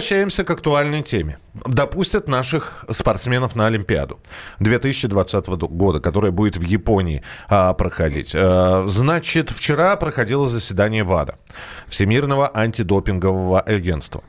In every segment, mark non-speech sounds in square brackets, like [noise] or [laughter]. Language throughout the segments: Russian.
возвращаемся к актуальной теме. Допустят наших спортсменов на Олимпиаду 2020 года, которая будет в Японии а, проходить. А, значит, вчера проходило заседание ВАДА, Всемирного антидопингового агентства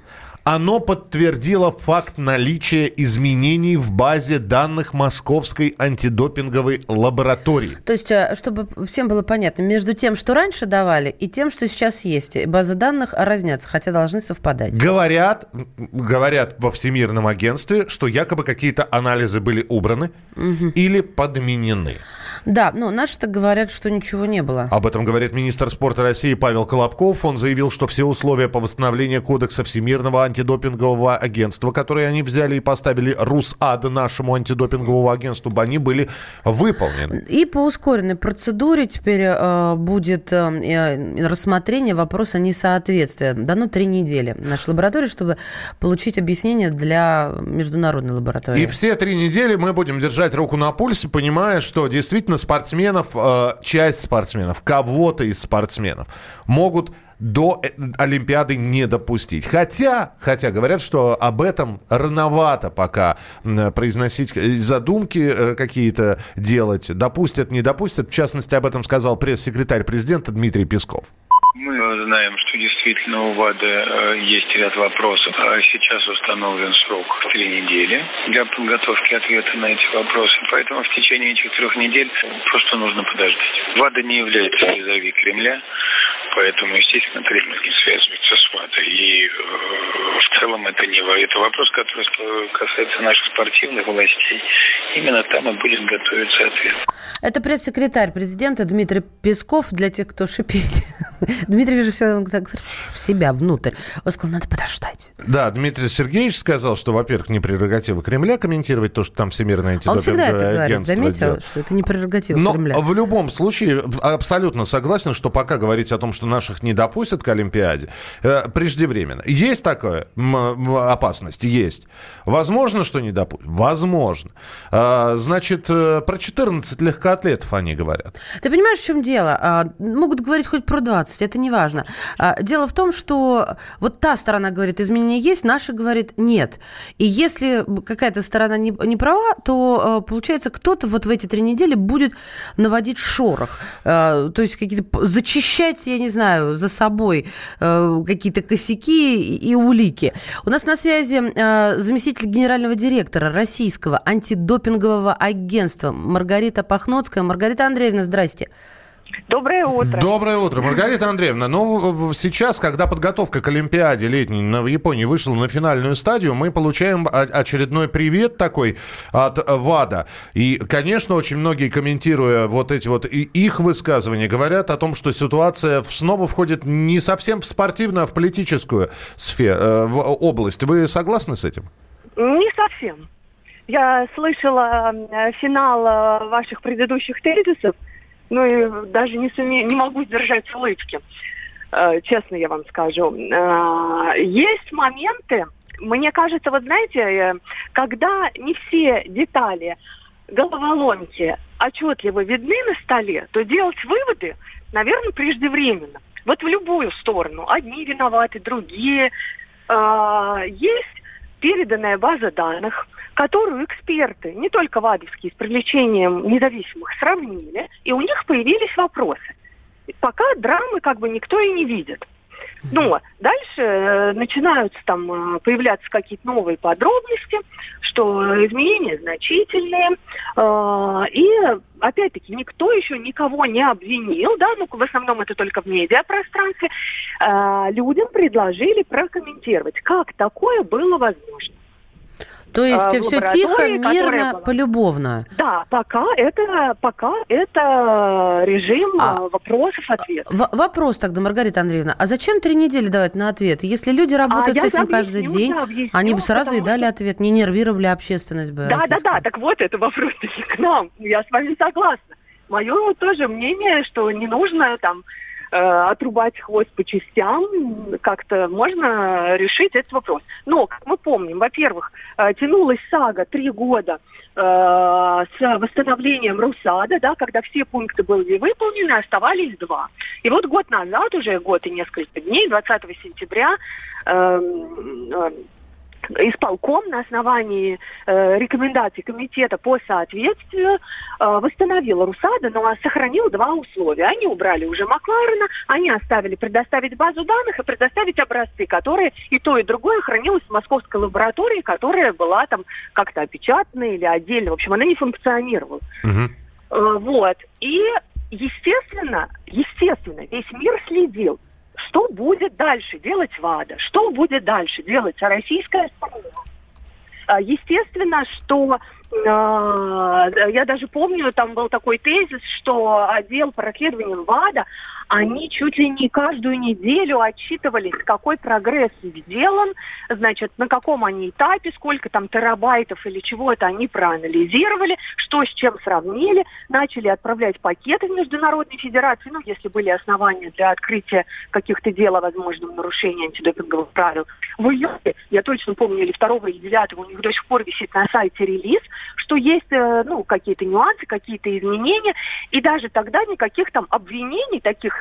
оно подтвердило факт наличия изменений в базе данных Московской антидопинговой лаборатории. То есть, э, чтобы всем было понятно, между тем, что раньше давали, и тем, что сейчас есть, базы данных разнятся, хотя должны совпадать. Говорят, говорят во Всемирном агентстве, что якобы какие-то анализы были убраны угу. или подменены. Да, но наши-то говорят, что ничего не было. Об этом говорит министр спорта России Павел Колобков. Он заявил, что все условия по восстановлению кодекса Всемирного антидопингового агентства, которые они взяли и поставили РУСАД нашему антидопинговому агентству, они были выполнены. И по ускоренной процедуре теперь э, будет э, э рассмотрение вопроса несоответствия. Дано три недели нашей лаборатории, чтобы получить объяснение для международной лаборатории. И все три недели мы будем держать руку на пульсе, понимая, что действительно действительно спортсменов, э, часть спортсменов, кого-то из спортсменов могут до э, Олимпиады не допустить. Хотя, хотя говорят, что об этом рановато пока произносить э, задумки какие-то делать. Допустят, не допустят. В частности, об этом сказал пресс-секретарь президента Дмитрий Песков. Мы знаем, что действительно у ВАДы э, есть ряд вопросов. А сейчас установлен срок три недели для подготовки ответа на эти вопросы. Поэтому в течение этих трех недель просто нужно подождать. ВАДА не является визави Кремля, поэтому, естественно, Кремль не связывается с ВАДой. И э, в целом это не это вопрос, который касается наших спортивных властей. Именно там и будет готовиться ответ. Это пресс-секретарь президента Дмитрий Песков для тех, кто шипит. [laughs] Дмитрий же всегда говорит в себя, внутрь. Он сказал, надо подождать. Да, Дмитрий Сергеевич сказал, что, во-первых, не прерогатива Кремля комментировать то, что там Всемирное антидопинговое это говорит, заметил, делает. что это не прерогатива Но Кремля. в любом случае, абсолютно согласен, что пока говорить о том, что наших не допустят к Олимпиаде, э, преждевременно. Есть такое опасность? Есть. Возможно, что не допустят? Возможно. А, значит, э, про 14 легкоатлетов они говорят. Ты понимаешь, в чем дело? А, могут говорить хоть про 20, это не важно. А, дело в том, что вот та сторона говорит, изменения есть, наша говорит нет. И если какая-то сторона не, не права, то получается, кто-то вот в эти три недели будет наводить шорох. То есть какие-то зачищать, я не знаю, за собой какие-то косяки и улики. У нас на связи заместитель генерального директора российского антидопингового агентства Маргарита Пахноцкая. Маргарита Андреевна, здрасте. Доброе утро. Доброе утро, Маргарита Андреевна. Ну, сейчас, когда подготовка к Олимпиаде летней в Японии вышла на финальную стадию, мы получаем очередной привет такой от ВАДА. И, конечно, очень многие, комментируя вот эти вот их высказывания, говорят о том, что ситуация снова входит не совсем в спортивную, а в политическую сферу, э, в область. Вы согласны с этим? Не совсем. Я слышала финал э, ваших предыдущих тезисов, ну и даже не, суме... не могу сдержать улыбки. Э, честно я вам скажу. Э, есть моменты, мне кажется, вот знаете, э, когда не все детали головоломки отчетливо видны на столе, то делать выводы, наверное, преждевременно. Вот в любую сторону. Одни виноваты, другие. Есть переданная база данных, которую эксперты, не только вадовские, с привлечением независимых сравнили, и у них появились вопросы. Пока драмы как бы никто и не видит. Но дальше э, начинаются там э, появляться какие-то новые подробности, что изменения значительные. Э, и опять-таки никто еще никого не обвинил, да, ну в основном это только в медиапространстве. Людям предложили прокомментировать, как такое было возможно. То есть э, все тихо, мирно, полюбовно. Да, пока это, пока это режим а, вопросов-ответов. вопрос тогда, Маргарита Андреевна, а зачем три недели давать на ответ? Если люди работают а с этим каждый день, объясню, они бы сразу и дали что... ответ, не нервировали общественность бы. Да, да, да, так вот это вопрос [laughs] к нам. Я с вами согласна. Мое тоже мнение, что не нужно там отрубать хвост по частям, как-то можно решить этот вопрос. Но, как мы помним, во-первых, э, тянулась сага три года э, с восстановлением Русада, да, когда все пункты были выполнены, оставались два. И вот год назад, уже год и несколько дней, 20 сентября, исполком на основании э, рекомендаций комитета по соответствию э, восстановил РУСАДА, но сохранил два условия. Они убрали уже Макларена, они оставили предоставить базу данных и предоставить образцы, которые и то, и другое хранилось в московской лаборатории, которая была там как-то опечатана или отдельно. В общем, она не функционировала. Угу. Э, вот. И, естественно, естественно, весь мир следил что будет дальше делать ВАДА? Что будет дальше делать российская страна? А, естественно, что э, я даже помню, там был такой тезис, что отдел по расследованиям ВАДА они чуть ли не каждую неделю отчитывались, какой прогресс сделан, значит, на каком они этапе, сколько там терабайтов или чего-то они проанализировали, что с чем сравнили, начали отправлять пакеты в Международной Федерации, ну, если были основания для открытия каких-то дел о возможном нарушении антидопинговых правил. В июле, я точно помню, или 2 или 9 у них до сих пор висит на сайте релиз, что есть, э, ну, какие-то нюансы, какие-то изменения, и даже тогда никаких там обвинений таких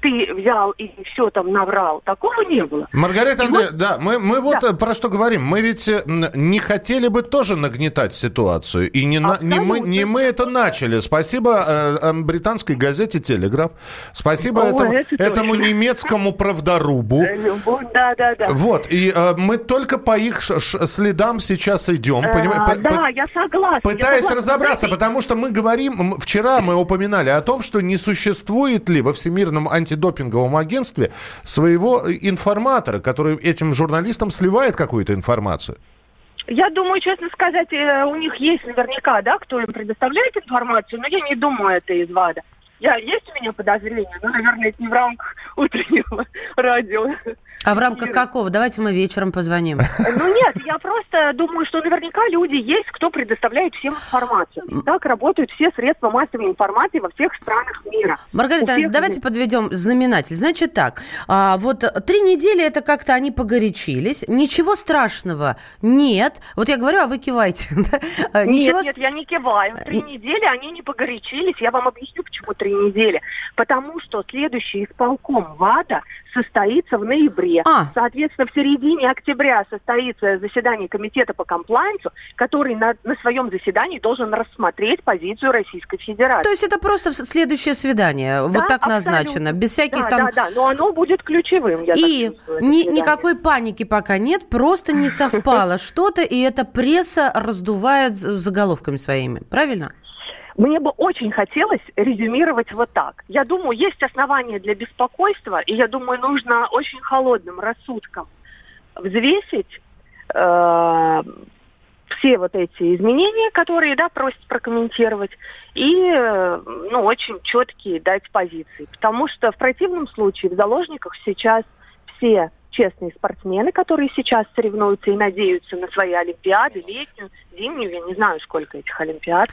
ты взял и все там наврал. Такого не было. Маргарита Андреевна, вот, да, мы, мы вот да. про что говорим. Мы ведь э, не хотели бы тоже нагнетать ситуацию. И не, на, не, мы, не мы это начали. Спасибо э, британской газете «Телеграф». Спасибо О, этому, это этому немецкому правдорубу. Да, да, да. Вот, и э, мы только по их следам сейчас идем. Э, поним... Да, по, я согласна. Пытаясь я согласна. разобраться, потому что мы говорим, вчера мы упоминали о том, что не существует ли во Всемирном Всемирном антидопинговом агентстве своего информатора, который этим журналистам сливает какую-то информацию? Я думаю, честно сказать, э, у них есть наверняка, да, кто им предоставляет информацию, но я не думаю, это из ВАДА. Я, есть у меня подозрение, но, наверное, это не в рамках утреннего [laughs] радио. А в рамках какого? Давайте мы вечером позвоним. Ну нет, я просто думаю, что наверняка люди есть, кто предоставляет всем информацию. И так работают все средства массовой информации во всех странах мира. Маргарита, всех... давайте подведем знаменатель. Значит так, а, вот три недели это как-то они погорячились, ничего страшного нет. Вот я говорю, а вы киваете. [laughs] Да? Ничего... Нет, нет, я не киваю. Три недели они не погорячились. Я вам объясню, почему три недели. Потому что следующий исполком ВАДА состоится в ноябре. А. Соответственно, в середине октября состоится заседание комитета по комплайнсу, который на, на своем заседании должен рассмотреть позицию Российской Федерации. То есть это просто следующее свидание, да, вот так абсолютно. назначено, без всяких да, там... Да, да, но оно будет ключевым, я И чувствую, ни, никакой паники пока нет, просто не [laughs] совпало что-то, и эта пресса раздувает заголовками своими, правильно? Мне бы очень хотелось резюмировать вот так. Я думаю, есть основания для беспокойства, и я думаю, нужно очень холодным рассудком взвесить э, все вот эти изменения, которые, да, просят прокомментировать, и, э, ну, очень четкие дать позиции. Потому что в противном случае в заложниках сейчас все честные спортсмены, которые сейчас соревнуются и надеются на свои олимпиады, летнюю, зимнюю, я не знаю, сколько этих олимпиад.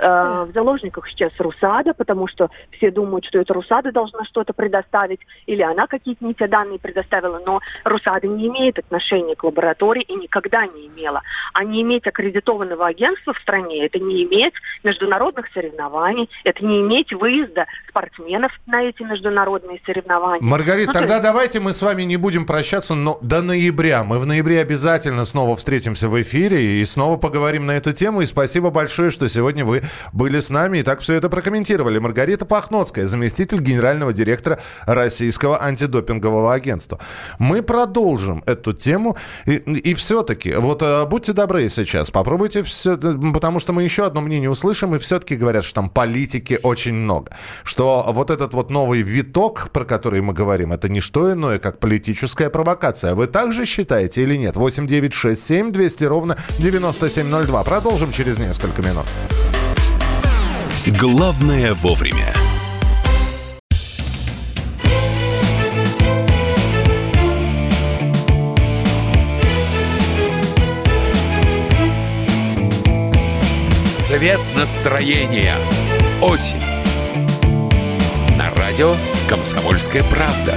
Э, в заложниках сейчас Русада, потому что все думают, что это Русада должна что-то предоставить, или она какие-то не те данные предоставила, но Русада не имеет отношения к лаборатории и никогда не имела. А не иметь аккредитованного агентства в стране, это не иметь международных соревнований, это не иметь выезда спортсменов на эти международные соревнования. Маргарита, ну, тогда есть... давайте мы с вами не будем прощаться, но до ноября. Мы в ноябре обязательно снова встретимся в эфире и снова поговорим на эту тему. И спасибо большое, что сегодня вы были с нами и так все это прокомментировали. Маргарита Пахноцкая, заместитель генерального директора Российского антидопингового агентства. Мы продолжим эту тему. И, и все-таки, вот э, будьте добры сейчас, попробуйте все, потому что мы еще одно мнение услышим, и все-таки говорят, что там политики очень много. Что вот этот вот новый виток, про который мы говорим, это не что иное, как политическая провокация. Вы также считаете или нет? 8 9 6 7 200 ровно 9702. Продолжим через несколько минут. Главное вовремя. Цвет настроения. Осень. На радио «Комсомольская правда».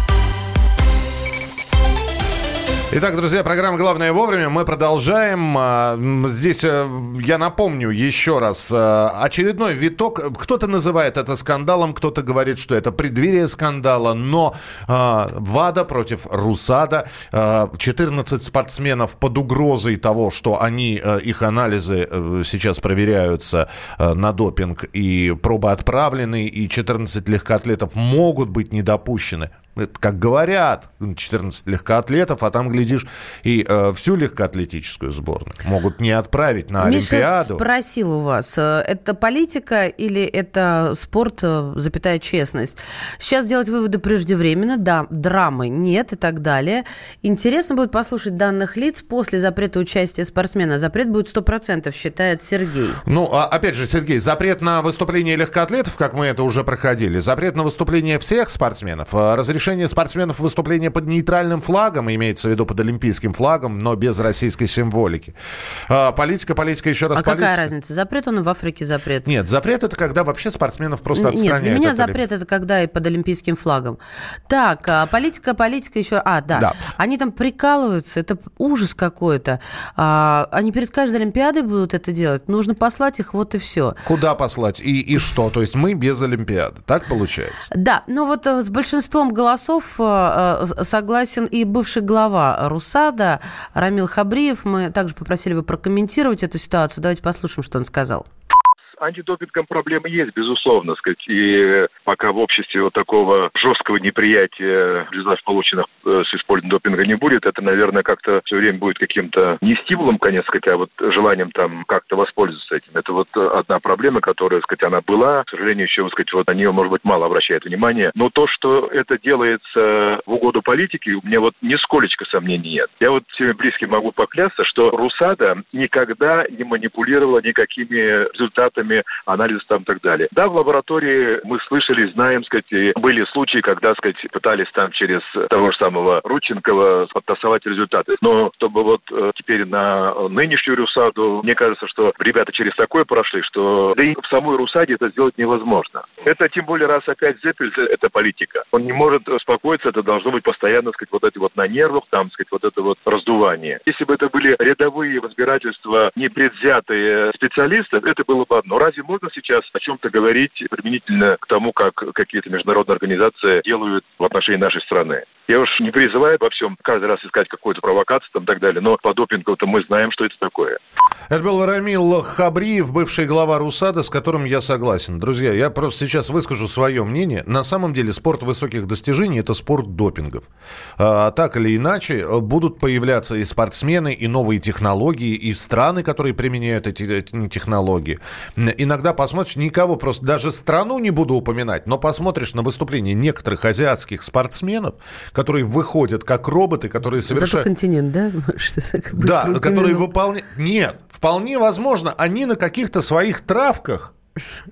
Итак, друзья, программа «Главное вовремя». Мы продолжаем. А, здесь э, я напомню еще раз. э, Очередной виток. Кто-то называет это скандалом, кто-то говорит, что это преддверие скандала. Но э, ВАДА против РУСАДА. э, 14 спортсменов под угрозой того, что они, э, их анализы э, сейчас проверяются э, на допинг. И пробы отправлены, и 14 легкоатлетов могут быть недопущены. Это как говорят, 14 легкоатлетов, а там, глядишь, и э, всю легкоатлетическую сборную могут не отправить на Миша Олимпиаду. спросил у вас, э, это политика или это спорт, э, запятая честность? Сейчас делать выводы преждевременно, да, драмы нет и так далее. Интересно будет послушать данных лиц после запрета участия спортсмена. Запрет будет 100%, считает Сергей. Ну, а, опять же, Сергей, запрет на выступление легкоатлетов, как мы это уже проходили, запрет на выступление всех спортсменов, а, разрешение спортсменов выступления под нейтральным флагом, имеется в виду под олимпийским флагом, но без российской символики. А, политика, политика, еще раз а политика. какая разница? Запрет он в Африке запрет. Нет, запрет это когда вообще спортсменов просто отстраняют. Нет, для меня запрет это когда и под олимпийским флагом. Так, а, политика, политика еще. А, да. Да. Они там прикалываются, это ужас какой-то. А, они перед каждой Олимпиадой будут это делать. Нужно послать их, вот и все. Куда послать и, и что? То есть мы без Олимпиады. Так получается? Да, но вот э, с большинством голосов э, э, согласен и бывший глава РУСАДА Рамил Хабриев. Мы также попросили его прокомментировать эту ситуацию. Давайте послушаем, что он сказал. Антидопингом проблемы есть, безусловно, сказать, и пока в обществе вот такого жесткого неприятия результатов, полученных э, с использованием допинга, не будет, это, наверное, как-то все время будет каким-то не стимулом, конечно, сказать, а вот желанием там как-то воспользоваться этим. Это вот э, одна проблема, которая, сказать, она была, к сожалению, еще, сказать, вот на нее, может быть, мало обращает внимание. Но то, что это делается в угоду политики, у меня вот нисколечко сомнений нет. Я вот всеми близким могу поклясться, что РУСАДА никогда не манипулировала никакими результатами анализов там и так далее. Да, в лаборатории мы слышали, знаем, сказать, и были случаи, когда, сказать, пытались там через того же самого Рудченкова подтасовать результаты. Но чтобы вот э, теперь на нынешнюю РУСАДу, мне кажется, что ребята через такое прошли, что да и в самой РУСАДе это сделать невозможно. Это тем более раз опять Зеппель, это политика. Он не может успокоиться, это должно быть постоянно, сказать, вот эти вот на нервах, там, сказать, вот это вот раздувание. Если бы это были рядовые в избирательства непредвзятые специалисты, это было бы одно. Разве можно сейчас о чем-то говорить применительно к тому, как какие-то международные организации делают в отношении нашей страны? Я уж не призываю во всем каждый раз искать какую-то провокацию там и так далее, но по допингу-то мы знаем, что это такое. Это был Рамил Хабриев, бывший глава РУСАДА, с которым я согласен. Друзья, я просто сейчас выскажу свое мнение. На самом деле спорт высоких достижений – это спорт допингов. А, так или иначе, будут появляться и спортсмены, и новые технологии, и страны, которые применяют эти, технологии. Иногда посмотришь, никого просто, даже страну не буду упоминать, но посмотришь на выступления некоторых азиатских спортсменов, которые выходят как роботы, которые Зато совершают... континент, да? [laughs] Да, которые выполняют... Нет, вполне возможно, они на каких-то своих травках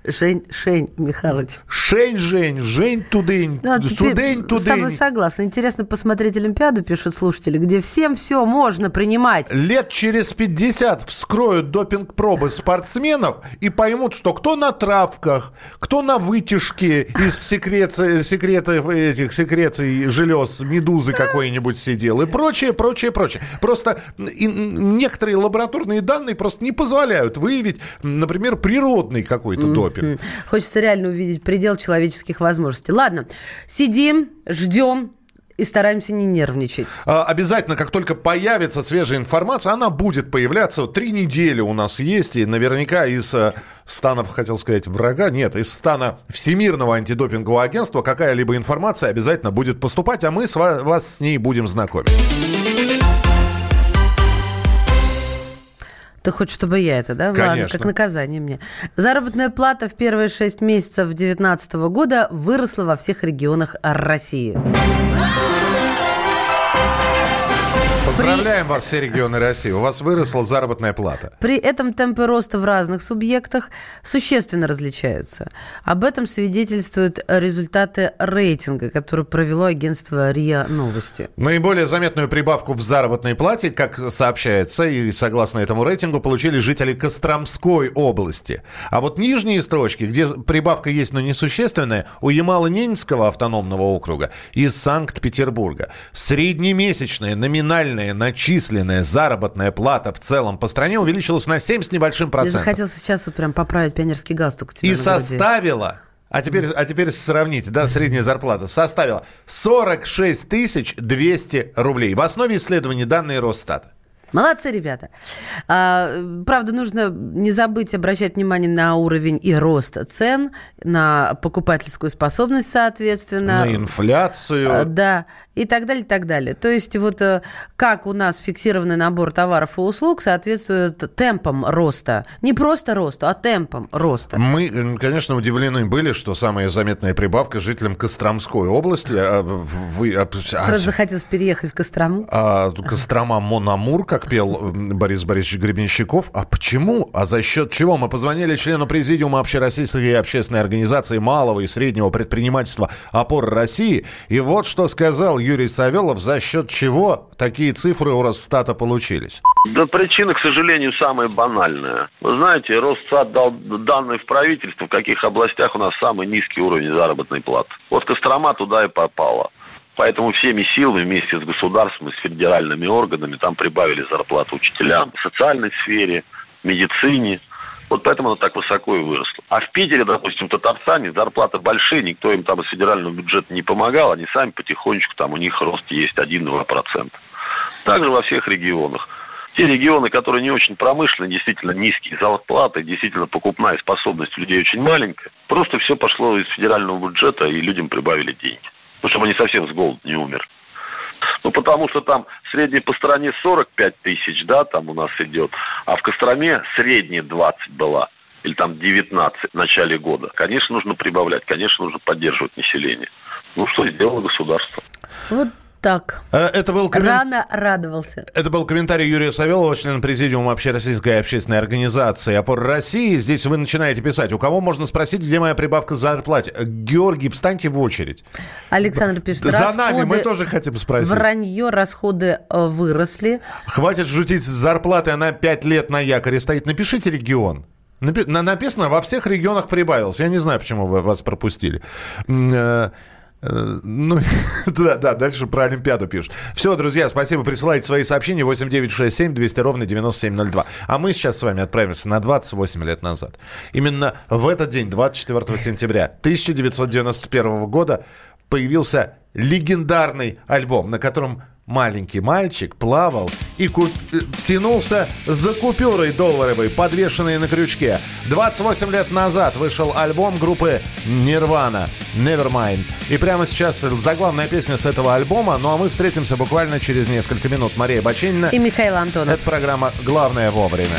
Жень, Шень Михайлович. Шень, Жень, Жень, Тудень, Ну, а Судень, С тобой Тудень. согласна. Интересно посмотреть Олимпиаду, пишут слушатели, где всем все можно принимать. Лет через 50 вскроют допинг-пробы спортсменов и поймут, что кто на травках, кто на вытяжке из секреции, секретов этих секреций желез медузы какой-нибудь сидел и прочее, прочее, прочее. Просто некоторые лабораторные данные просто не позволяют выявить, например, природный какой-то допинг. Хочется реально увидеть предел человеческих возможностей. Ладно, сидим, ждем и стараемся не нервничать. А, Обязательно, как только появится свежая информация, она будет появляться. Три недели у нас есть, и наверняка из э, станов, хотел сказать, врага, нет, из стана Всемирного антидопингового агентства какая-либо информация обязательно будет поступать, а мы с ва- вас с ней будем знакомить. Ты хочешь, чтобы я это, да? Ладно, Конечно. как наказание мне. Заработная плата в первые шесть месяцев 2019 года выросла во всех регионах России. Поздравляем вас, все регионы России. У вас выросла заработная плата. При этом темпы роста в разных субъектах существенно различаются. Об этом свидетельствуют результаты рейтинга, который провело агентство РИА Новости. Наиболее заметную прибавку в заработной плате, как сообщается, и согласно этому рейтингу, получили жители Костромской области. А вот нижние строчки, где прибавка есть, но несущественная, у Ямало-Ненецкого автономного округа из Санкт-Петербурга. Среднемесячная номинальная минимальная начисленная заработная плата в целом по стране увеличилась на 7 с небольшим процентом. захотелось сейчас вот прям поправить пионерский галстук И составила, а теперь, а теперь сравните, да, средняя зарплата составила 46 тысяч 200 рублей. В основе исследований данные Росстата. Молодцы, ребята. А, правда, нужно не забыть обращать внимание на уровень и рост цен, на покупательскую способность, соответственно. На инфляцию. А, Да, и так далее, и так далее. То есть вот э, как у нас фиксированный набор товаров и услуг соответствует темпам роста. Не просто росту, а темпам роста. Мы, э, конечно, удивлены были, что самая заметная прибавка жителям Костромской области. а, Вы, а, Сразу захотелось переехать в Кострому. а, Кострома Мономур, как пел м, Борис Борисович Гребенщиков. А почему? А за счет чего? Мы позвонили члену президиума Общероссийской общественной организации малого и среднего предпринимательства «Опора России». И вот что сказал Юрий Савелов, за счет чего такие цифры у Росстата получились. Да причина, к сожалению, самая банальная. Вы знаете, Росстат дал данные в правительство, в каких областях у нас самый низкий уровень заработной платы. Вот Кострома туда и попала. Поэтому всеми силами вместе с государством с федеральными органами там прибавили зарплату учителям, в социальной сфере, медицине. Вот поэтому она так высоко и выросла. А в Питере, допустим, в Татарстане зарплаты большие, никто им там из федерального бюджета не помогал, они сами потихонечку, там у них рост есть 1-2%. Также во всех регионах. Те регионы, которые не очень промышленные, действительно низкие зарплаты, действительно покупная способность людей очень маленькая, просто все пошло из федерального бюджета, и людям прибавили деньги. Ну, чтобы они совсем с голоду не умерли. Ну, потому что там средний по стране 45 тысяч, да, там у нас идет, а в Костроме средняя 20 была, или там 19 в начале года. Конечно, нужно прибавлять, конечно, нужно поддерживать население. Ну, что сделало государство? Вот так. Э, Это был коммен- Рано радовался. Это был комментарий Юрия Савелова, члена президиума Общероссийской общественной организации «Опора России». Здесь вы начинаете писать. У кого можно спросить, где моя прибавка к зарплате? Георгий, встаньте в очередь. Александр пишет, За нами мы тоже хотим спросить. Вранье, расходы э, выросли. Хватит жутить с зарплаты, она 5 лет на якоре стоит. Напишите регион. Напи- на- написано, во всех регионах прибавилось. Я не знаю, почему вы вас пропустили. Ну, [laughs] да, да, дальше про Олимпиаду пишут. Все, друзья, спасибо. Присылайте свои сообщения 8967 200 ровно 9702. А мы сейчас с вами отправимся на 28 лет назад. Именно в этот день, 24 сентября 1991 года, появился легендарный альбом, на котором маленький мальчик плавал и ку- э, тянулся за купюрой долларовой, подвешенной на крючке. 28 лет назад вышел альбом группы Nirvana Nevermind. И прямо сейчас заглавная песня с этого альбома. Ну а мы встретимся буквально через несколько минут. Мария Баченина. И Михаил Антонов. Это программа «Главное вовремя».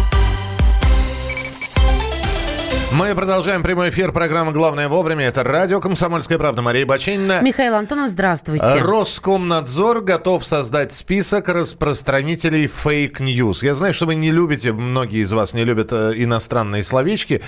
Мы продолжаем прямой эфир программы «Главное вовремя». Это радио «Комсомольская правда». Мария Бачинина. Михаил Антонов, здравствуйте. Роскомнадзор готов создать список распространителей fake news. Я знаю, что вы не любите, многие из вас не любят э, иностранные словечки.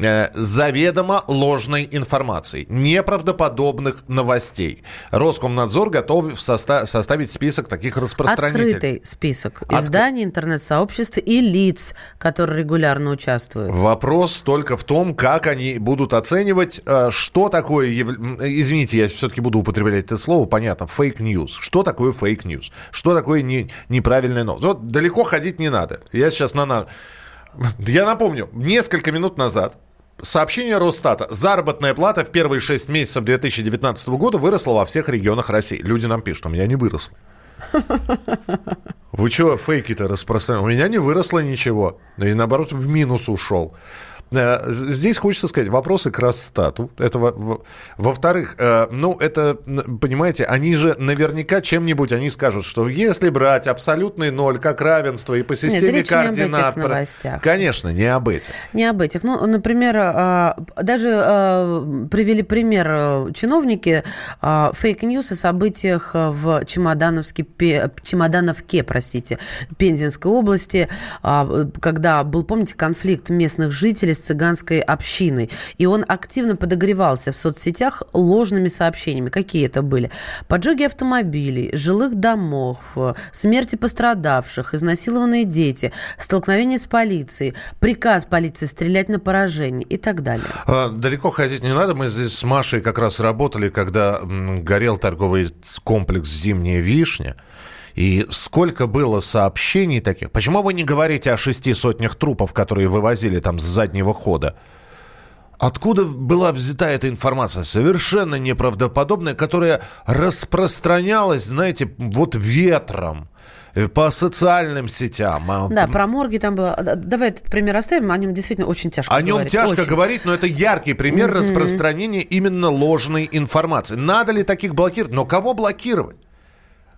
Э, заведомо ложной информации, неправдоподобных новостей. Роскомнадзор готов соста- составить список таких распространителей. Открытый список изданий, интернет-сообществ и лиц, которые регулярно участвуют. Вопрос только в том, как они будут оценивать, э, что такое, извините, я все-таки буду употреблять это слово, понятно, fake news. Что такое fake news? Что такое не, неправильная новость? Вот далеко ходить не надо. Я сейчас на... на... [laughs] Я напомню, несколько минут назад Сообщение Росстата. Заработная плата в первые 6 месяцев 2019 года выросла во всех регионах России. Люди нам пишут, у меня не выросло. [laughs] Вы что, фейки-то распространяете? У меня не выросло ничего. И наоборот, в минус ушел. Э, Здесь хочется сказать, вопросы к Росстату. Это во- во- во-вторых, э, ну, это, понимаете, они же наверняка чем-нибудь, они скажут, что если брать абсолютный ноль как равенство и по системе речь не об этих координат... новостях. Конечно, не об этих. Не об этих. Ну, например, а, даже привели пример чиновники fake news о событиях в Чемодановске, Чемодановке, простите, Пензенской области, когда был, помните, конфликт местных жителей с цыганской общиной. И он активно подогревался в соцсетях ложными сообщениями. Какие это были? Поджоги автомобилей, жилых домов, смерти пострадавших, изнасилованные дети, столкновение с полицией, приказ полиции стрелять на поражение и так далее. А, Далеко ходить не надо. Мы здесь с Машей как раз работали, когда горел торговый комплекс «Зимняя вишня». И сколько было сообщений таких. Почему вы не говорите о шести сотнях трупов, которые вывозили там с заднего хода? Откуда была взята эта информация? Совершенно неправдоподобная, которая распространялась, знаете, вот ветром э, по социальным сетям. А, Да, про морги там было. Давай этот пример оставим, о нем действительно очень тяжко О нем говорить. тяжко Очень. говорить, но это яркий пример распространения именно ложной информации. Надо ли таких блокировать? Но кого блокировать?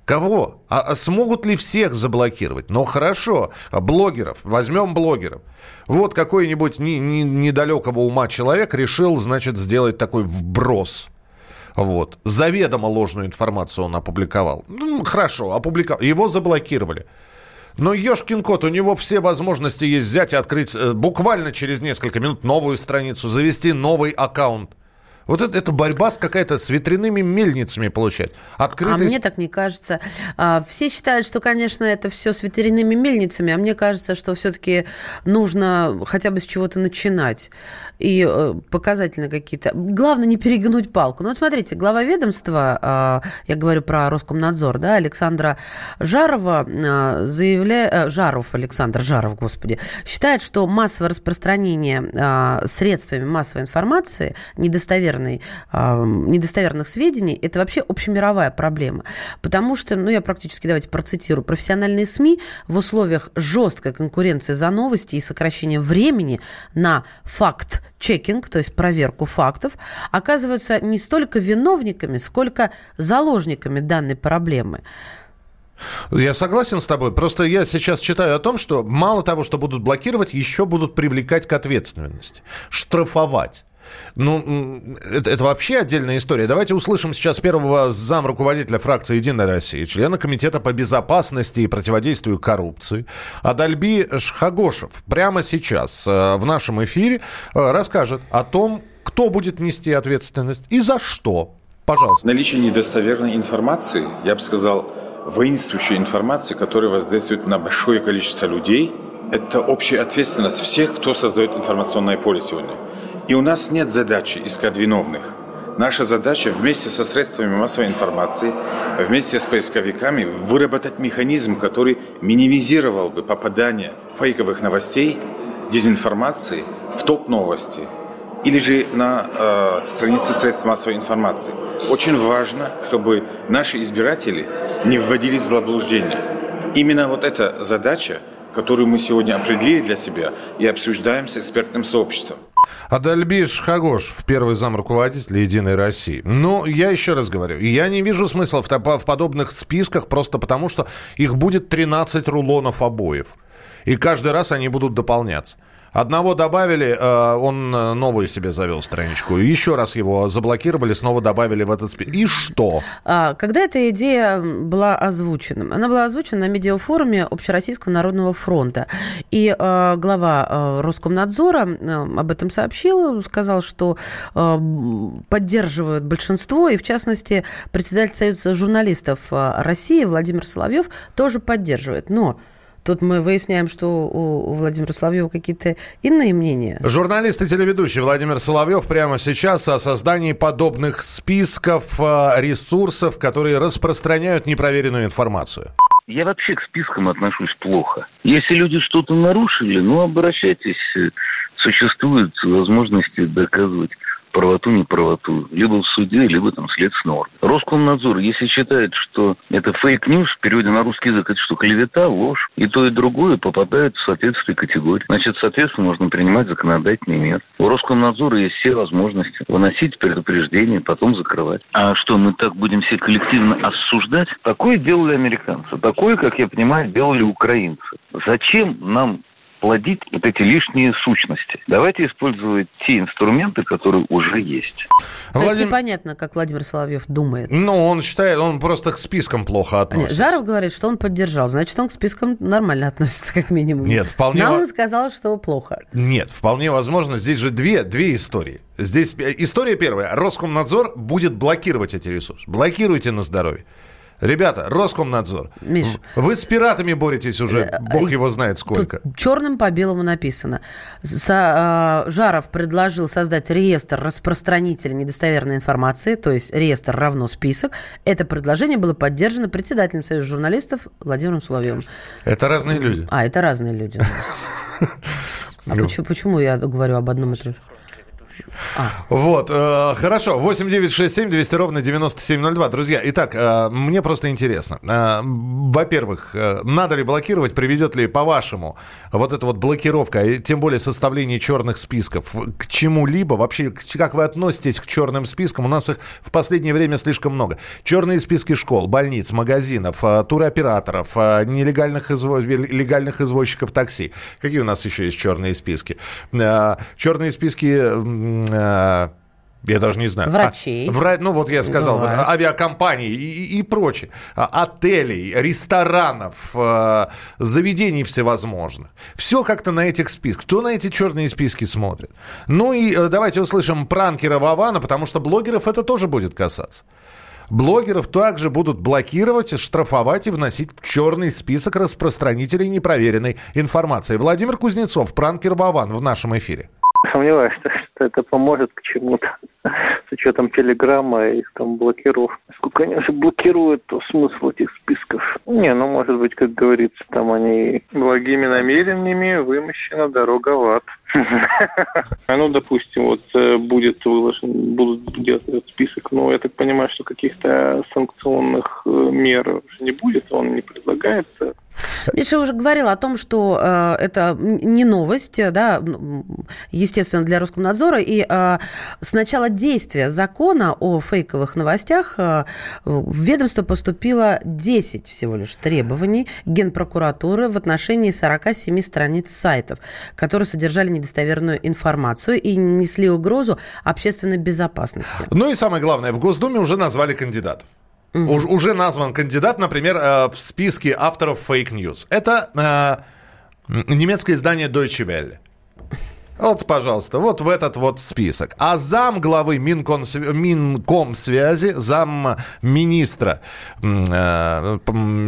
Кого? А, а смогут ли всех заблокировать? Ну хорошо, а блогеров. Возьмем блогеров. Вот какой-нибудь не- не- недалекого ума человек решил, значит, сделать такой вброс. Вот. Заведомо ложную информацию он опубликовал. Ну, хорошо, опубликовал. Его заблокировали. Но ешкин кот, у него все возможности есть взять и открыть э, буквально через несколько минут новую страницу, завести новый аккаунт. Вот это, это борьба с какая-то с ветряными мельницами получать. А Открытый мне так не кажется. А, Все считают, что, конечно, это все с ветряными мельницами, а мне кажется, что все-таки нужно хотя бы с чего-то начинать. И э, показательно какие-то. Главное не перегнуть палку. Ну вот смотрите, глава ведомства, а, я говорю про Роскомнадзор, да, Александра Жарова а, заявляет... Жаров, Александр Жаров, господи, считает, что массовое распространение а, средствами массовой информации недостоверной, а, недостоверных сведений – это вообще общемировая проблема. Потому что, ну, я практически, давайте процитирую, профессиональные СМИ в условиях жесткой конкуренции за новости и сокращения времени на факт-чекинг, то есть проверку фактов, оказываются не столько виновниками, сколько заложниками данной проблемы. Я согласен с тобой. Просто я сейчас читаю о том, что мало того, что будут блокировать, еще будут привлекать к ответственности, штрафовать. Ну, это, это вообще отдельная история. Давайте услышим сейчас первого зам руководителя фракции «Единая Россия», члена Комитета по безопасности и противодействию коррупции Адальби Шхагошев. Прямо сейчас э, в нашем эфире э, расскажет о том, кто будет нести ответственность и за что. Пожалуйста. Наличие недостоверной информации, я бы сказал, воинствующей информации, которая воздействует на большое количество людей, это общая ответственность всех, кто создает информационное поле сегодня. И у нас нет задачи искать виновных. Наша задача вместе со средствами массовой информации, вместе с поисковиками выработать механизм, который минимизировал бы попадание фейковых новостей дезинформации в топ-новости или же на э, странице средств массовой информации. Очень важно, чтобы наши избиратели не вводились в заблуждение. Именно вот эта задача, которую мы сегодня определили для себя и обсуждаем с экспертным сообществом. Адальбиш Хагош, в первый зам руководителя «Единой России». Ну, я еще раз говорю, я не вижу смысла в, в подобных списках просто потому, что их будет 13 рулонов обоев. И каждый раз они будут дополняться. Одного добавили, э, он э, новую себе завел страничку. Еще раз его заблокировали, снова добавили в этот список. И что? А, когда эта идея была озвучена? Она была озвучена на медиафоруме Общероссийского народного фронта. И э, глава Роскомнадзора об этом сообщил, сказал, что поддерживают большинство, и в частности председатель Союза журналистов России Владимир Соловьев тоже поддерживает. Но Тут мы выясняем, что у Владимира Соловьева какие-то иные мнения. Журналист и телеведущий Владимир Соловьев прямо сейчас о создании подобных списков э, ресурсов, которые распространяют непроверенную информацию. Я вообще к спискам отношусь плохо. Если люди что-то нарушили, ну, обращайтесь. Существуют возможности доказывать правоту, неправоту, либо в суде, либо там следственный орган. Роскомнадзор, если считает, что это fake news, в переводе на русский язык, это что, клевета, ложь, и то, и другое попадает в соответствие категории. Значит, соответственно, можно принимать законодательные меры. У Роскомнадзора есть все возможности выносить предупреждение, потом закрывать. А что, мы так будем все коллективно осуждать? Такое делали американцы. Такое, как я понимаю, делали украинцы. Зачем нам плодить вот эти лишние сущности. Давайте использовать те инструменты, которые уже есть. То Владим... есть непонятно, как Владимир Соловьев думает. Ну, он считает, он просто к спискам плохо относится. Нет, Жаров говорит, что он поддержал. Значит, он к спискам нормально относится, как минимум. Нет, вполне... Нам он сказал, что плохо. Нет, вполне возможно. Здесь же две, две истории. Здесь э, история первая. Роскомнадзор будет блокировать эти ресурсы. Блокируйте на здоровье. Ребята, Роскомнадзор, Миш, вы с пиратами боретесь уже, э, бог его знает сколько. Черным по белому написано. Со, э, Жаров предложил создать реестр распространителей недостоверной информации, то есть реестр равно список. Это предложение было поддержано председателем Союза журналистов Владимиром Соловьевым. Это разные люди. А, это разные люди. [laughs] А почему, почему я говорю об одном и том же? А. Вот, э, хорошо. 8 9 6 7 200 ровно 9702. Друзья, итак, э, мне просто интересно. Э, во-первых, надо ли блокировать, приведет ли, по-вашему, вот эта вот блокировка, тем более составление черных списков, к чему-либо? Вообще, как вы относитесь к черным спискам? У нас их в последнее время слишком много. Черные списки школ, больниц, магазинов, туроператоров, нелегальных изво... легальных извозчиков такси. Какие у нас еще есть черные списки? Черные списки я даже не знаю. Врачей. А, вра... Ну, вот я сказал, вот, авиакомпаний и, и, и прочее. А, отелей, ресторанов, э, заведений всевозможных. Все как-то на этих списках. Кто на эти черные списки смотрит? Ну и э, давайте услышим пранкера Вавана, потому что блогеров это тоже будет касаться. Блогеров также будут блокировать, штрафовать и вносить в черный список распространителей непроверенной информации. Владимир Кузнецов, пранкер Вован в нашем эфире. Сомневаюсь, [laughs] что это поможет к чему-то с учетом телеграмма и там блокировок. Сколько они уже блокируют, то смысл этих списков. Не, ну, может быть, как говорится, там они благими намерениями вымощена дорога в ад. [laughs] Ну, допустим, вот э, будет выложен, будут делать этот список, но я так понимаю, что каких-то санкционных э, мер не будет, он не предлагается. Миша уже говорил о том, что э, это не новость, да, естественно, для Роскомнадзора. И э, с начала действия закона о фейковых новостях э, в ведомство поступило 10 всего лишь требований Генпрокуратуры в отношении 47 страниц сайтов, которые содержали недостоверную информацию и несли угрозу общественной безопасности. Ну и самое главное, в Госдуме уже назвали кандидатов. Угу. Уж, уже назван кандидат, например, э, в списке авторов fake news. Это э, немецкое издание Deutsche Welle. Вот, пожалуйста, вот в этот вот список. А зам главы Минком, Минком связи, зам министра э,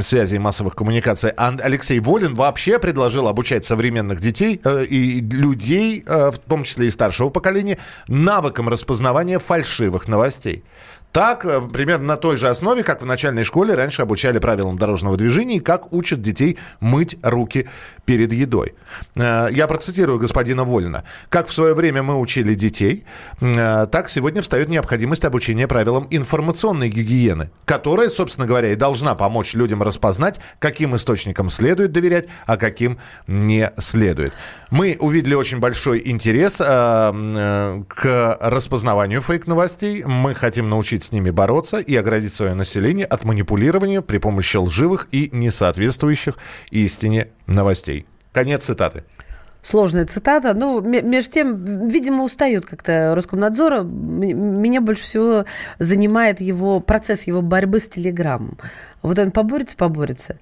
связи и массовых коммуникаций Алексей Волин вообще предложил обучать современных детей э, и людей, э, в том числе и старшего поколения, навыкам распознавания фальшивых новостей. Так, э, примерно на той же основе, как в начальной школе раньше обучали правилам дорожного движения и как учат детей мыть руки перед едой. Э, Я процитирую господина Вольна. Как в свое время мы учили детей, э, так сегодня встает необходимость обучения правилам информационной гигиены, которая, собственно говоря, и должна помочь людям распознать, каким источникам следует доверять, а каким не следует. Мы увидели очень большой интерес э, э, к распознаванию фейк-новостей. Мы хотим научить с ними бороться и оградить свое население от манипулирования при помощи лживых и несоответствующих истине новостей. Конец цитаты. Сложная цитата. Ну, между тем, видимо, устают как-то Роскомнадзора. Меня больше всего занимает его процесс его борьбы с Телеграмом. Вот он поборется, поборется.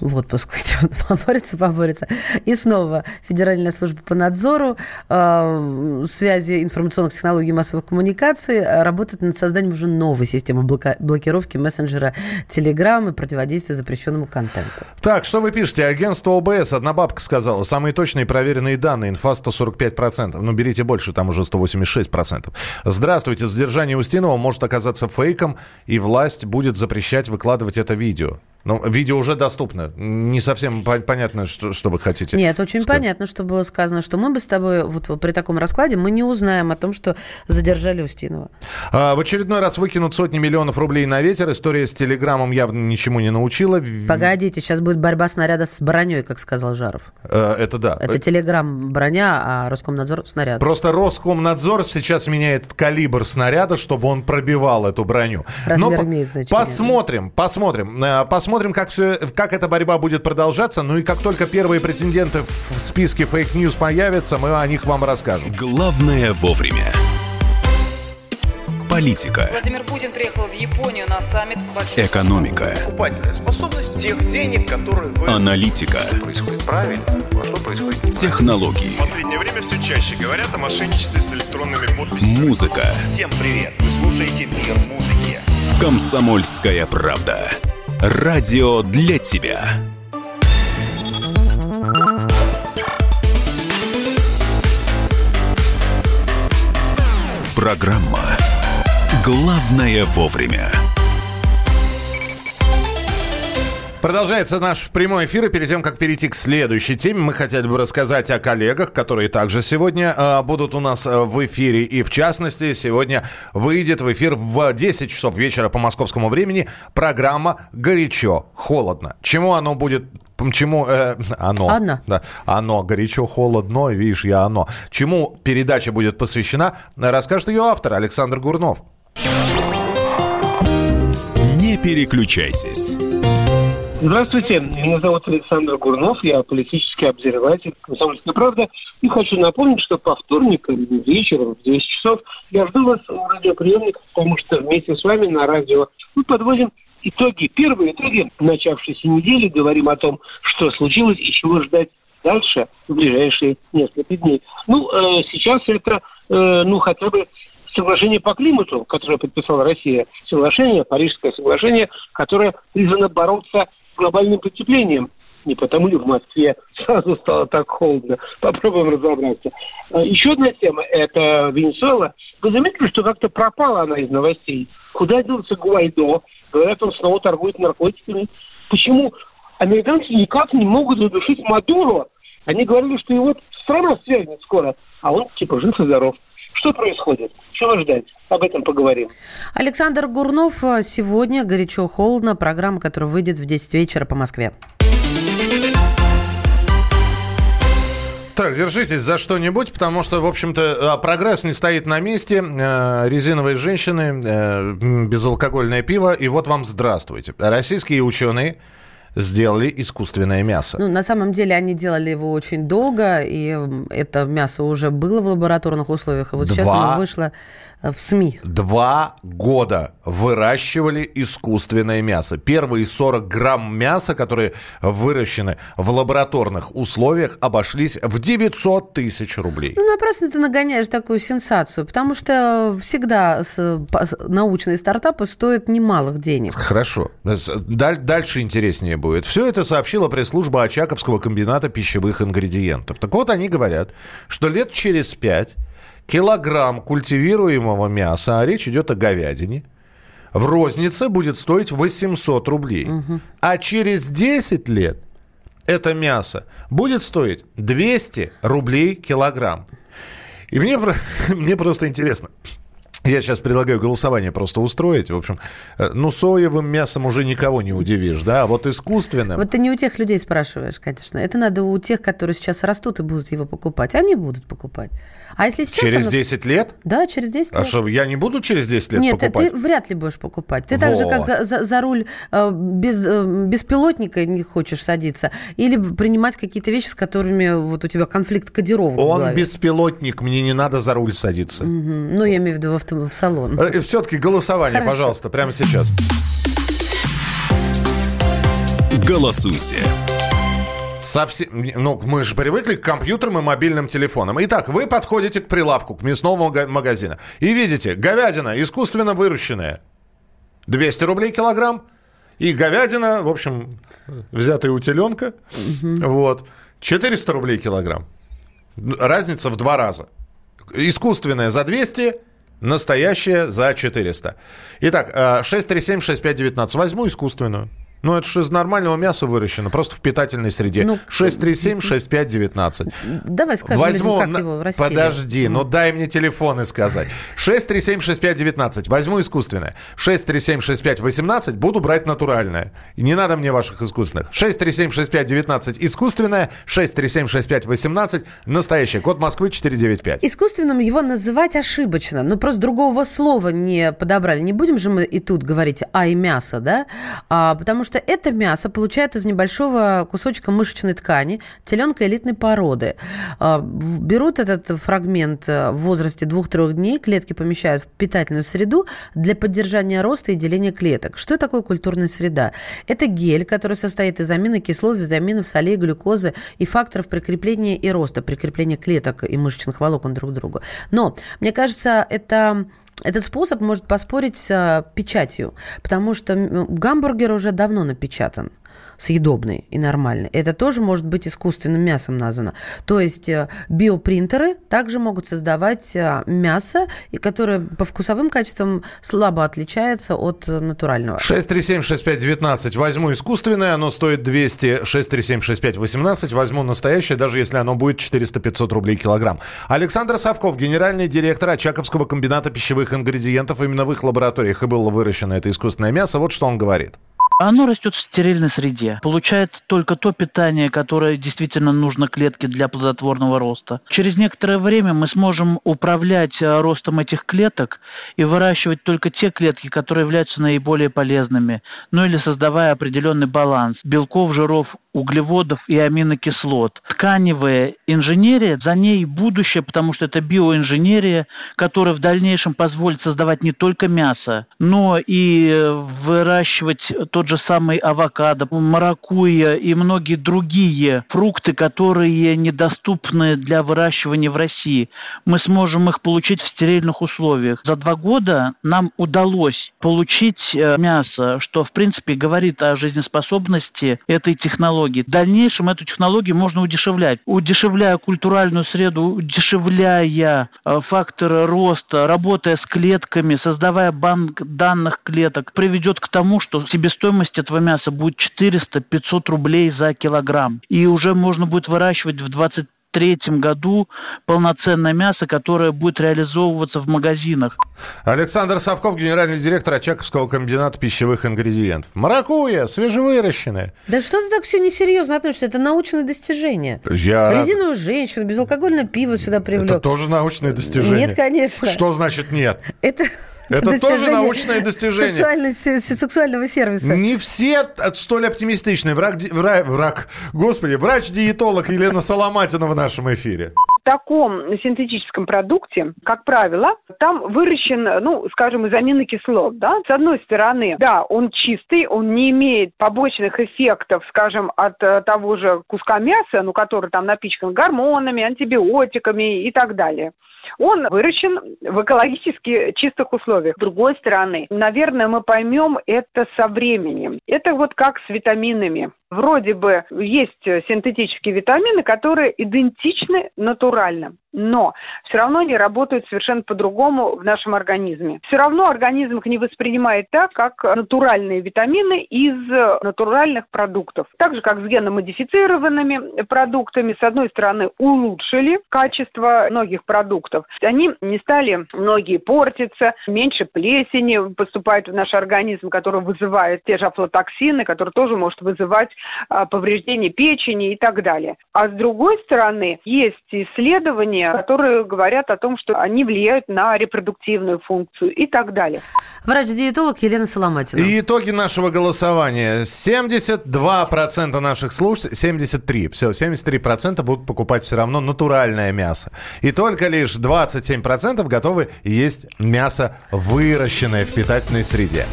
В отпуск уйдет, [laughs] поборется, поборется. И снова Федеральная служба по надзору э, связи информационных технологий и массовых коммуникаций э, работает над созданием уже новой системы блока- блокировки мессенджера Telegram и противодействия запрещенному контенту. Так, что вы пишете? Агентство ОБС, одна бабка сказала, самые точные проверенные данные, инфа 145%. Ну, берите больше, там уже 186%. Здравствуйте, задержание Устинова может оказаться фейком, и власть будет запрещать выкладывать это видео. Ну, видео уже доступно. Не совсем по- понятно, что, что вы хотите. Нет, очень сказать. понятно, что было сказано, что мы бы с тобой вот при таком раскладе мы не узнаем о том, что задержали Устинова. А, в очередной раз выкинут сотни миллионов рублей на ветер. История с Телеграмом явно ничему не научила. Погодите, сейчас будет борьба снаряда с броней, как сказал Жаров. э, это да. Это Телеграм броня, а Роскомнадзор снаряд. Просто Роскомнадзор сейчас меняет калибр снаряда, чтобы он пробивал эту броню. Размер по- имеет значение. Посмотрим, посмотрим. Э, Посмотрим, как, все, как эта борьба будет продолжаться. Ну и как только первые претенденты в списке fake news появятся, мы о них вам расскажем. Главное вовремя. Политика, Владимир Путин приехал в Японию на саммит большой... экономика, покупательная способность тех денег, которые вы... аналитика, Что происходит правильно, а что происходит неправильно. технологии, В последнее время все чаще говорят о мошенничестве с электронными подписями. музыка. Всем привет! Вы слушаете «Мир музыки». Комсомольская правда. Радио для тебя. Программа «Главное вовремя». Продолжается наш прямой эфир, и перед тем, как перейти к следующей теме, мы хотели бы рассказать о коллегах, которые также сегодня э, будут у нас э, в эфире. И в частности, сегодня выйдет в эфир в 10 часов вечера по московскому времени программа «Горячо, холодно». Чему оно будет Чему э, оно? Оно. Да, оно. Горячо, холодно, видишь, я оно. Чему передача будет посвящена, расскажет ее автор Александр Гурнов. Не переключайтесь. Здравствуйте, меня зовут Александр Гурнов, я политический обозреватель «Комсомольской правды». И хочу напомнить, что по вторникам вечером в 10 часов я жду вас у радиоприемника, потому что вместе с вами на радио мы подводим итоги, первые итоги начавшейся недели, говорим о том, что случилось и чего ждать дальше в ближайшие несколько дней. Ну, э, сейчас это, э, ну, хотя бы соглашение по климату, которое подписала Россия, соглашение, Парижское соглашение, которое призвано бороться глобальным потеплением. Не потому ли в Москве сразу стало так холодно? Попробуем разобраться. А, Еще одна тема – это Венесуэла. Вы заметили, что как-то пропала она из новостей? Куда делся Гуайдо? Говорят, он снова торгует наркотиками. Почему американцы никак не могут задушить Мадуро? Они говорили, что его страна свергнет скоро, а он типа жив и здоров. Что происходит? Чего ждать? Об этом поговорим. Александр Гурнов э, сегодня «Горячо-холодно», программа, которая выйдет в 10 вечера по Москве. Так, держитесь за что-нибудь, потому что, в общем-то, а, прогресс не стоит на месте. Э, Резиновые женщины, э, безалкогольное пиво, и вот вам здравствуйте. Российские ученые сделали искусственное мясо. Ну, на самом деле они делали его очень долго, и это мясо уже было в лабораторных условиях, и вот сейчас Два. оно вышло в СМИ. Два года выращивали искусственное мясо. Первые 40 грамм мяса, которые выращены в лабораторных условиях, обошлись в 900 тысяч рублей. Ну, напрасно ты нагоняешь такую сенсацию, потому что всегда научные стартапы стоят немалых денег. Хорошо. Даль- дальше интереснее будет. Все это сообщила пресс-служба Очаковского комбината пищевых ингредиентов. Так вот, они говорят, что лет через пять килограмм культивируемого мяса, а речь идет о говядине, в рознице будет стоить 800 рублей. А через 10 лет это мясо будет стоить 200 рублей килограмм. И мне, [laughs] мне просто интересно. Я сейчас предлагаю голосование просто устроить. В общем, э, ну, соевым мясом уже никого не удивишь, да? А вот искусственным... Вот ты не у тех людей спрашиваешь, конечно. Это надо у тех, которые сейчас растут и будут его покупать. Они будут покупать. А если сейчас... Через оно- 10 лет? Да, через 10 А лет. что, я не буду через 10 лет Нет, ты- покупать? ты вряд ли будешь покупать. Ты так же, Вот. как за, за руль э, без э, беспилотника не хочешь садиться, или принимать какие-то вещи, с которыми вот у тебя конфликт кодировок Он беспилотник, мне не надо за руль садиться. Мгм. Ну, я имею в виду в, авто- в салон. Все-таки голосование, Хорошо. пожалуйста, прямо сейчас. Голосуйте. Совсем, ну, мы же привыкли к компьютерам и мобильным телефонам. Итак, вы подходите к прилавку, к мясному мага- магазину, и видите, говядина искусственно выращенная. 200 рублей килограмм. И говядина, в общем, взятая у теленка, вот, 400 рублей килограмм. Разница в два раза. Искусственная за 200, настоящая за 400. Итак, э, 637-6519. Возьму искусственную. Ну, это же из нормального мяса выращено, просто в питательной среде. Ну, 637-6519. Давай скажем Возьму... людям, как его растили. Подожди, ну дай мне телефоны сказать. 637-6519. Возьму искусственное. 637-6518. Буду брать натуральное. И не надо мне ваших искусственных. 637-6519. Искусственное. 637-6518. Настоящее. Код Москвы 495. Искусственным его называть ошибочно. Ну, просто другого слова не подобрали. Не будем же мы и тут говорить «ай, мясо», да? А, потому что это мясо получают из небольшого кусочка мышечной ткани теленка элитной породы. А, берут этот фрагмент э, в возрасте 2-3 дней, клетки помещают в питательную среду для поддержания роста и деления клеток. Что такое культурная среда? Это гель, который состоит из аминокислот, витаминов, солей, глюкозы и факторов прикрепления и роста, прикрепления клеток и мышечных волокон друг к другу. Но, мне кажется, это этот способ может поспорить с а, печатью, потому что гамбургер уже давно напечатан съедобный и нормальный. Это тоже может быть искусственным мясом названо. То есть э, биопринтеры также могут создавать э, мясо, которое по вкусовым качествам слабо отличается от э, натурального. 637-6519. Возьму искусственное, оно стоит 200. 637-6518. Возьму настоящее, даже если оно будет 400-500 рублей килограмм. Александр Савков, генеральный директор Очаковского комбината пищевых ингредиентов. Именно в их лабораториях и было выращено это искусственное мясо. Вот что он говорит. Оно растет в стерильной среде, получает только то питание, которое действительно нужно клетке для плодотворного роста. Через некоторое время мы сможем управлять э, ростом этих клеток и выращивать только те клетки, которые являются наиболее полезными, ну или создавая определенный баланс белков, жиров, углеводов и аминокислот. Тканевая инженерия, за ней будущее, потому что это биоинженерия, которая в дальнейшем позволит создавать не только мясо, но и э, выращивать тот же самый авокадо, маракуйя и многие другие фрукты, которые недоступны для выращивания в России. Мы сможем их получить в стерильных условиях. За два года нам удалось получить э, мясо, что в принципе говорит о жизнеспособности этой технологии. В дальнейшем эту технологию можно удешевлять. Удешевляя культуральную среду, удешевляя э, факторы роста, работая с клетками, создавая банк данных клеток, приведет к тому, что себестоимость этого мяса будет 400-500 рублей за килограмм. И уже можно будет выращивать в 20 третьем году полноценное мясо, которое будет реализовываться в магазинах. Александр Савков, генеральный директор Очаковского комбината пищевых ингредиентов. Маракуйя, свежевыращенная. Да что ты так все несерьезно относишься? Это научное достижение. Я рад. Резиновую женщину, безалкогольное пиво сюда привлек. Это тоже научное достижение. Нет, конечно. Что значит нет? Это, Это тоже научное достижение. сексуального сервиса. Не все от- столь оптимистичны. Враг, ди- вра- враг, господи, врач-диетолог Елена Соломатина в нашем эфире. В таком синтетическом продукте, как правило, там выращен, ну, скажем, из аминокислот, да, с одной стороны, да, он чистый, он не имеет побочных эффектов, скажем, от э, того же куска мяса, ну, который там напичкан гормонами, антибиотиками и так далее. Он выращен в экологически чистых условиях. С другой стороны, наверное, мы поймем это со временем. Это вот как с витаминами. Вроде бы есть синтетические витамины, которые идентичны натуральным. Но все равно они работают совершенно по-другому в нашем организме. Все равно организм их не воспринимает так, как натуральные витамины из натуральных продуктов. Так же, как с геномодифицированными продуктами, с одной стороны, улучшили качество многих продуктов. Они не стали многие портиться, меньше плесени поступает в наш организм, который вызывает те же афлотоксины, которые тоже может вызывать а, повреждение печени и так далее. А с другой стороны, есть исследования, которые говорят о том, что они влияют на репродуктивную функцию и так далее. Врач-диетолог Елена Соломатина. И итоги нашего голосования. 72% наших слушателей, 73, все, 73% будут покупать все равно натуральное мясо. И только лишь 27% готовы есть мясо, выращенное в питательной среде.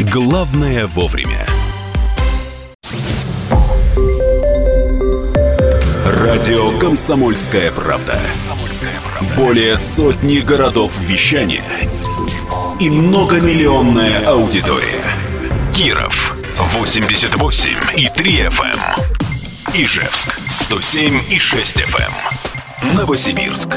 Главное вовремя. Радио «Комсомольская правда». Более сотни городов вещания и многомиллионная аудитория. Киров 88 и 3 FM. эм. Ижевск 107 и 6 FM. Новосибирск